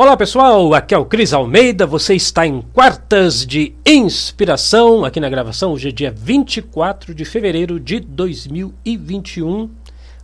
Olá pessoal, aqui é o Cris Almeida, você está em Quartas de Inspiração, aqui na gravação, hoje é dia 24 de fevereiro de 2021.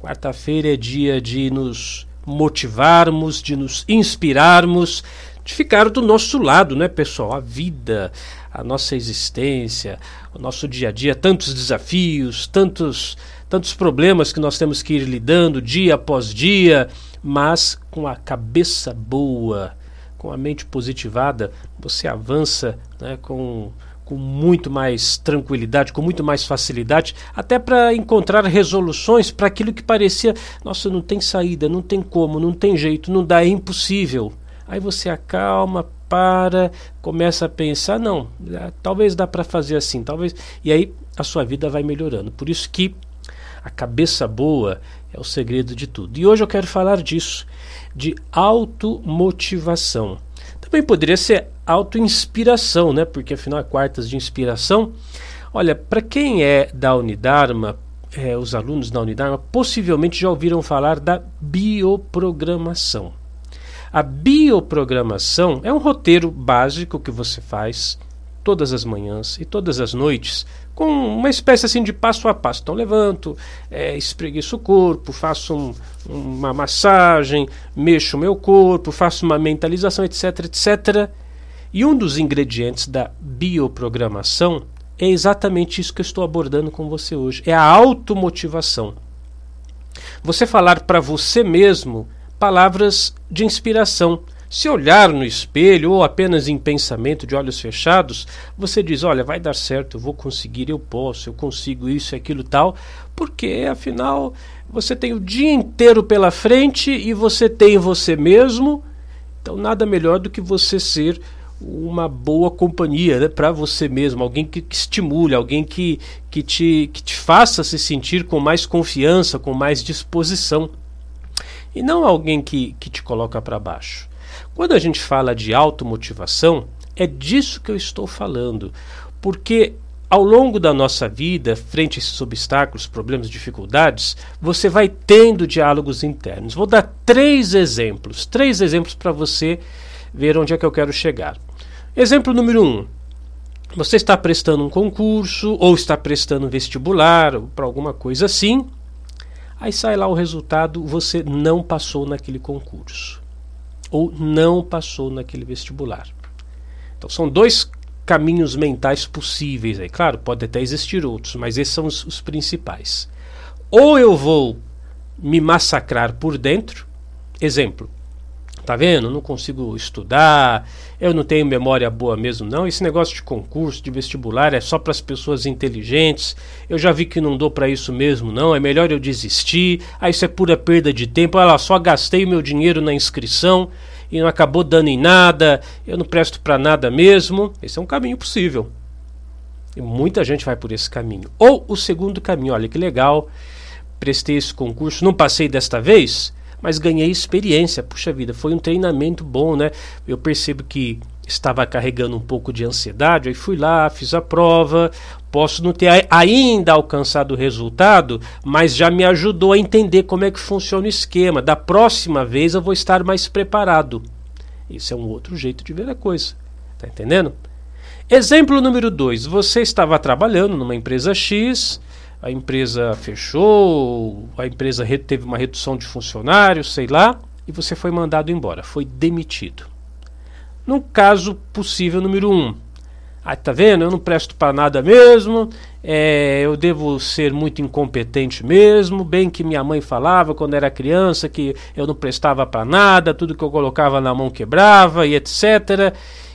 Quarta-feira é dia de nos motivarmos, de nos inspirarmos, de ficar do nosso lado, né pessoal? A vida, a nossa existência, o nosso dia a dia, tantos desafios, tantos, tantos problemas que nós temos que ir lidando dia após dia mas com a cabeça boa, com a mente positivada, você avança né, com, com muito mais tranquilidade, com muito mais facilidade, até para encontrar resoluções para aquilo que parecia, nossa, não tem saída, não tem como, não tem jeito, não dá, é impossível. Aí você acalma, para, começa a pensar, não, talvez dá para fazer assim, talvez, e aí a sua vida vai melhorando. Por isso que a cabeça boa é o segredo de tudo. E hoje eu quero falar disso, de automotivação. Também poderia ser autoinspiração, né? Porque afinal é quartas de inspiração. Olha, para quem é da Unidarma, é, os alunos da Unidarma possivelmente já ouviram falar da bioprogramação. A bioprogramação é um roteiro básico que você faz todas as manhãs e todas as noites com uma espécie assim de passo a passo. Então levanto, é, espreguiço o corpo, faço um, uma massagem, mexo o meu corpo, faço uma mentalização, etc, etc. E um dos ingredientes da bioprogramação é exatamente isso que eu estou abordando com você hoje. É a automotivação. Você falar para você mesmo palavras de inspiração se olhar no espelho ou apenas em pensamento de olhos fechados, você diz: Olha, vai dar certo, eu vou conseguir, eu posso, eu consigo isso e aquilo tal, porque afinal você tem o dia inteiro pela frente e você tem você mesmo, então nada melhor do que você ser uma boa companhia né, para você mesmo, alguém que, que, estimule, alguém que, que, te, que te faça se sentir com mais confiança, com mais disposição. E não alguém que, que te coloca para baixo. Quando a gente fala de automotivação, é disso que eu estou falando, porque ao longo da nossa vida, frente a esses obstáculos, problemas, dificuldades, você vai tendo diálogos internos. Vou dar três exemplos, três exemplos para você ver onde é que eu quero chegar. Exemplo número um: você está prestando um concurso ou está prestando um vestibular para alguma coisa assim. Aí sai lá o resultado, você não passou naquele concurso ou não passou naquele vestibular. Então são dois caminhos mentais possíveis aí. Claro, pode até existir outros, mas esses são os, os principais. Ou eu vou me massacrar por dentro, exemplo, Tá vendo? Não consigo estudar, eu não tenho memória boa mesmo, não. Esse negócio de concurso, de vestibular é só para as pessoas inteligentes. Eu já vi que não dou para isso mesmo, não. É melhor eu desistir. Ah, isso é pura perda de tempo. Olha lá, só gastei meu dinheiro na inscrição e não acabou dando em nada. Eu não presto para nada mesmo. Esse é um caminho possível. E muita gente vai por esse caminho. Ou o segundo caminho, olha que legal. Prestei esse concurso, não passei desta vez mas ganhei experiência. Puxa vida, foi um treinamento bom, né? Eu percebo que estava carregando um pouco de ansiedade, aí fui lá, fiz a prova, posso não ter ainda alcançado o resultado, mas já me ajudou a entender como é que funciona o esquema. Da próxima vez eu vou estar mais preparado. Isso é um outro jeito de ver a coisa. Tá entendendo? Exemplo número 2. Você estava trabalhando numa empresa X, a empresa fechou, a empresa teve uma redução de funcionários, sei lá, e você foi mandado embora, foi demitido. No caso possível número um, ah, tá vendo? Eu não presto para nada mesmo, é, eu devo ser muito incompetente mesmo, bem que minha mãe falava quando era criança que eu não prestava para nada, tudo que eu colocava na mão quebrava e etc.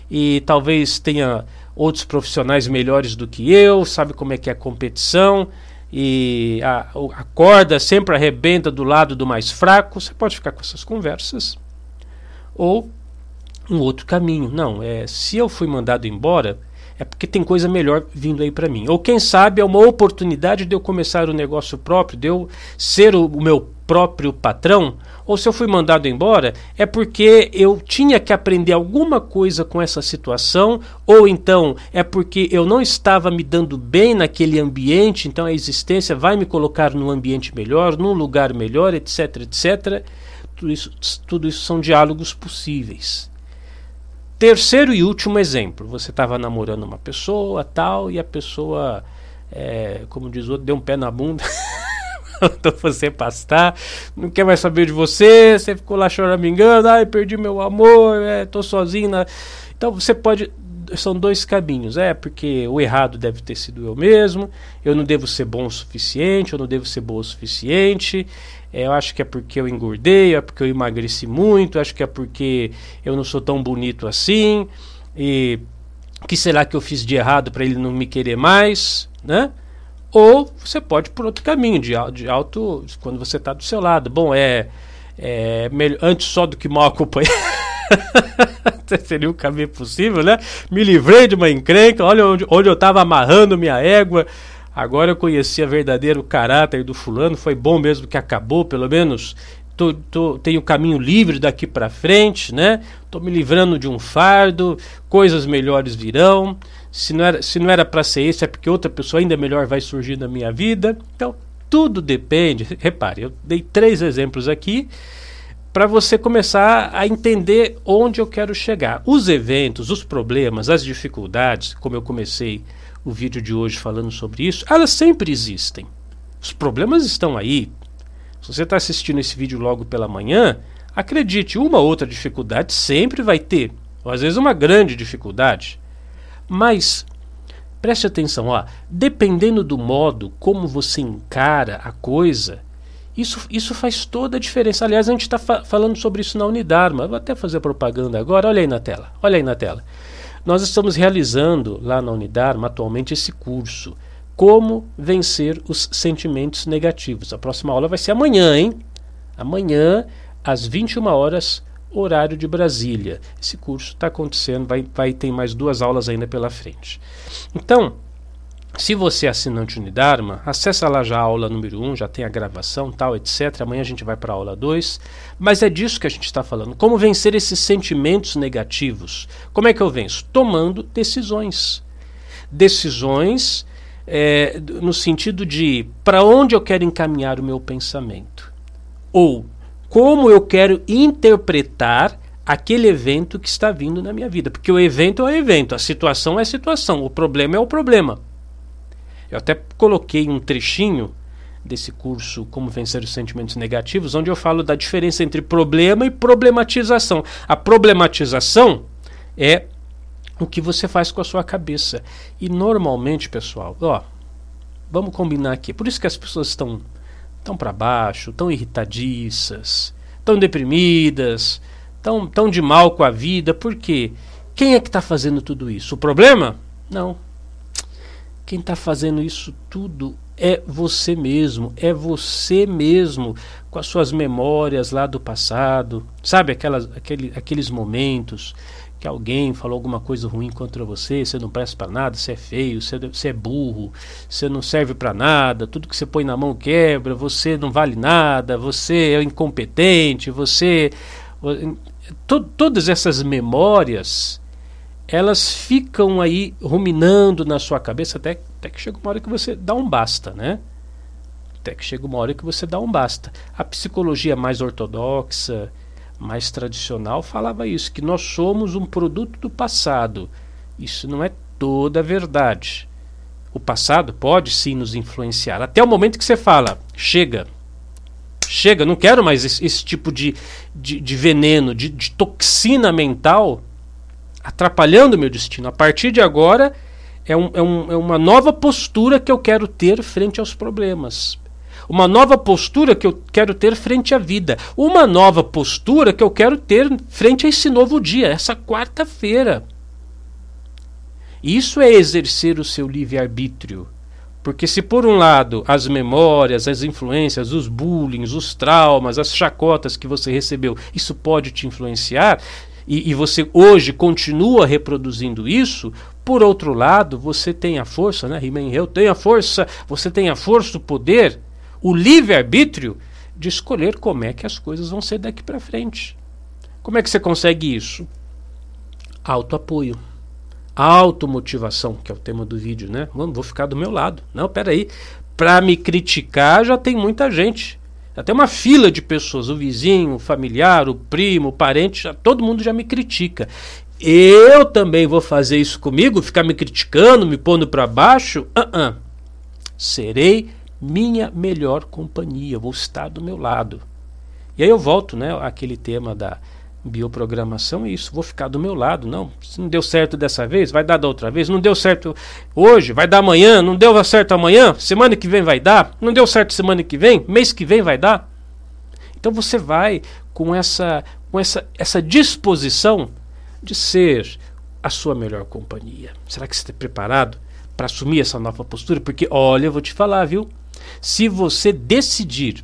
E talvez tenha outros profissionais melhores do que eu, sabe como é que é a competição e a, a corda sempre arrebenta do lado do mais fraco, você pode ficar com essas conversas. Ou um outro caminho. Não, é se eu fui mandado embora, é porque tem coisa melhor vindo aí para mim. Ou quem sabe é uma oportunidade de eu começar o um negócio próprio, de eu ser o, o meu próprio patrão, ou se eu fui mandado embora, é porque eu tinha que aprender alguma coisa com essa situação, ou então é porque eu não estava me dando bem naquele ambiente, então a existência vai me colocar num ambiente melhor, num lugar melhor, etc, etc. tudo isso, tudo isso são diálogos possíveis. Terceiro e último exemplo: você estava namorando uma pessoa, tal, e a pessoa, é, como diz o outro, deu um pé na bunda. mandou você pastar, não quer mais saber de você, você ficou lá choramingando, ai, perdi meu amor, é, tô sozinho. Então você pode. São dois caminhos, é porque o errado deve ter sido eu mesmo, eu não devo ser bom o suficiente, eu não devo ser boa o suficiente, é, eu acho que é porque eu engordei, é porque eu emagreci muito, acho que é porque eu não sou tão bonito assim. E que será que eu fiz de errado para ele não me querer mais, né? Ou você pode por outro caminho, de, de alto, quando você está do seu lado. Bom, é, é melhor, antes só do que mal acompanhado. Seria o caminho possível, né? Me livrei de uma encrenca, olha onde, onde eu estava amarrando minha égua. Agora eu conheci a verdadeiro caráter do fulano, foi bom mesmo que acabou, pelo menos tô, tô, tenho caminho livre daqui para frente, né? Tô me livrando de um fardo, coisas melhores virão. Se não era, se não era para ser isso, é porque outra pessoa ainda melhor vai surgir na minha vida. Então, tudo depende. Repare, eu dei três exemplos aqui para você começar a entender onde eu quero chegar. Os eventos, os problemas, as dificuldades, como eu comecei o vídeo de hoje falando sobre isso, elas sempre existem. Os problemas estão aí. Se você está assistindo esse vídeo logo pela manhã, acredite, uma outra dificuldade sempre vai ter, ou às vezes uma grande dificuldade. Mas preste atenção, ó, dependendo do modo como você encara a coisa, isso, isso faz toda a diferença. Aliás, a gente está fa falando sobre isso na Unidarma. Vou até fazer propaganda agora. Olha aí na tela. Olha aí na tela. Nós estamos realizando lá na Unidarma atualmente esse curso. Como vencer os sentimentos negativos. A próxima aula vai ser amanhã, hein? Amanhã, às 21 horas, horário de Brasília. Esse curso está acontecendo, vai, vai ter mais duas aulas ainda pela frente. Então, se você é assinante Unidarma, acessa lá já a aula número 1, um, já tem a gravação, tal, etc. Amanhã a gente vai para a aula 2. Mas é disso que a gente está falando. Como vencer esses sentimentos negativos? Como é que eu venço? Tomando decisões. Decisões é, no sentido de para onde eu quero encaminhar o meu pensamento. Ou como eu quero interpretar aquele evento que está vindo na minha vida. Porque o evento é o evento, a situação é a situação, o problema é o problema. Eu até coloquei um trechinho desse curso Como Vencer os Sentimentos Negativos, onde eu falo da diferença entre problema e problematização. A problematização é o que você faz com a sua cabeça. E normalmente, pessoal, ó, vamos combinar aqui. Por isso que as pessoas estão tão para baixo, tão irritadiças, tão deprimidas, tão, tão de mal com a vida. Por quê? Quem é que está fazendo tudo isso? O problema? Não quem está fazendo isso tudo é você mesmo, é você mesmo com as suas memórias lá do passado, sabe aquelas, aquele, aqueles momentos que alguém falou alguma coisa ruim contra você, você não presta para nada, você é feio, você, você é burro, você não serve para nada, tudo que você põe na mão quebra, você não vale nada, você é incompetente, você. To, todas essas memórias elas ficam aí ruminando na sua cabeça até, até que chega uma hora que você dá um basta, né? Até que chega uma hora que você dá um basta. A psicologia mais ortodoxa, mais tradicional, falava isso, que nós somos um produto do passado. Isso não é toda a verdade. O passado pode sim nos influenciar. Até o momento que você fala, chega, chega, não quero mais esse, esse tipo de, de, de veneno, de, de toxina mental atrapalhando o meu destino. A partir de agora, é, um, é, um, é uma nova postura que eu quero ter frente aos problemas. Uma nova postura que eu quero ter frente à vida. Uma nova postura que eu quero ter frente a esse novo dia, essa quarta-feira. Isso é exercer o seu livre-arbítrio. Porque se por um lado as memórias, as influências, os bullying, os traumas, as chacotas que você recebeu, isso pode te influenciar, e, e você hoje continua reproduzindo isso, por outro lado, você tem a força, né? Eu tenho a força, você tem a força, o poder, o livre-arbítrio de escolher como é que as coisas vão ser daqui para frente. Como é que você consegue isso? Autoapoio. Automotivação, que é o tema do vídeo, né? Mano, vou ficar do meu lado. Não, peraí. Para me criticar já tem muita gente. Até uma fila de pessoas, o vizinho, o familiar, o primo, o parente, já, todo mundo já me critica. Eu também vou fazer isso comigo, ficar me criticando, me pondo para baixo? Uh -uh. Serei minha melhor companhia, vou estar do meu lado. E aí eu volto, né, àquele tema da bioprogramação é isso, vou ficar do meu lado. Não, se não deu certo dessa vez, vai dar da outra vez. Não deu certo hoje, vai dar amanhã. Não deu certo amanhã, semana que vem vai dar. Não deu certo semana que vem, mês que vem vai dar. Então você vai com essa, com essa, essa disposição de ser a sua melhor companhia. Será que você está preparado para assumir essa nova postura? Porque, olha, eu vou te falar, viu? Se você decidir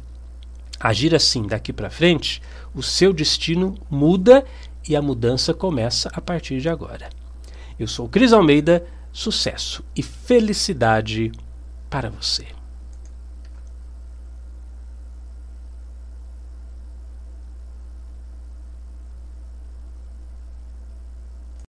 agir assim daqui para frente, o seu destino muda e a mudança começa a partir de agora. Eu sou Cris Almeida, sucesso e felicidade para você.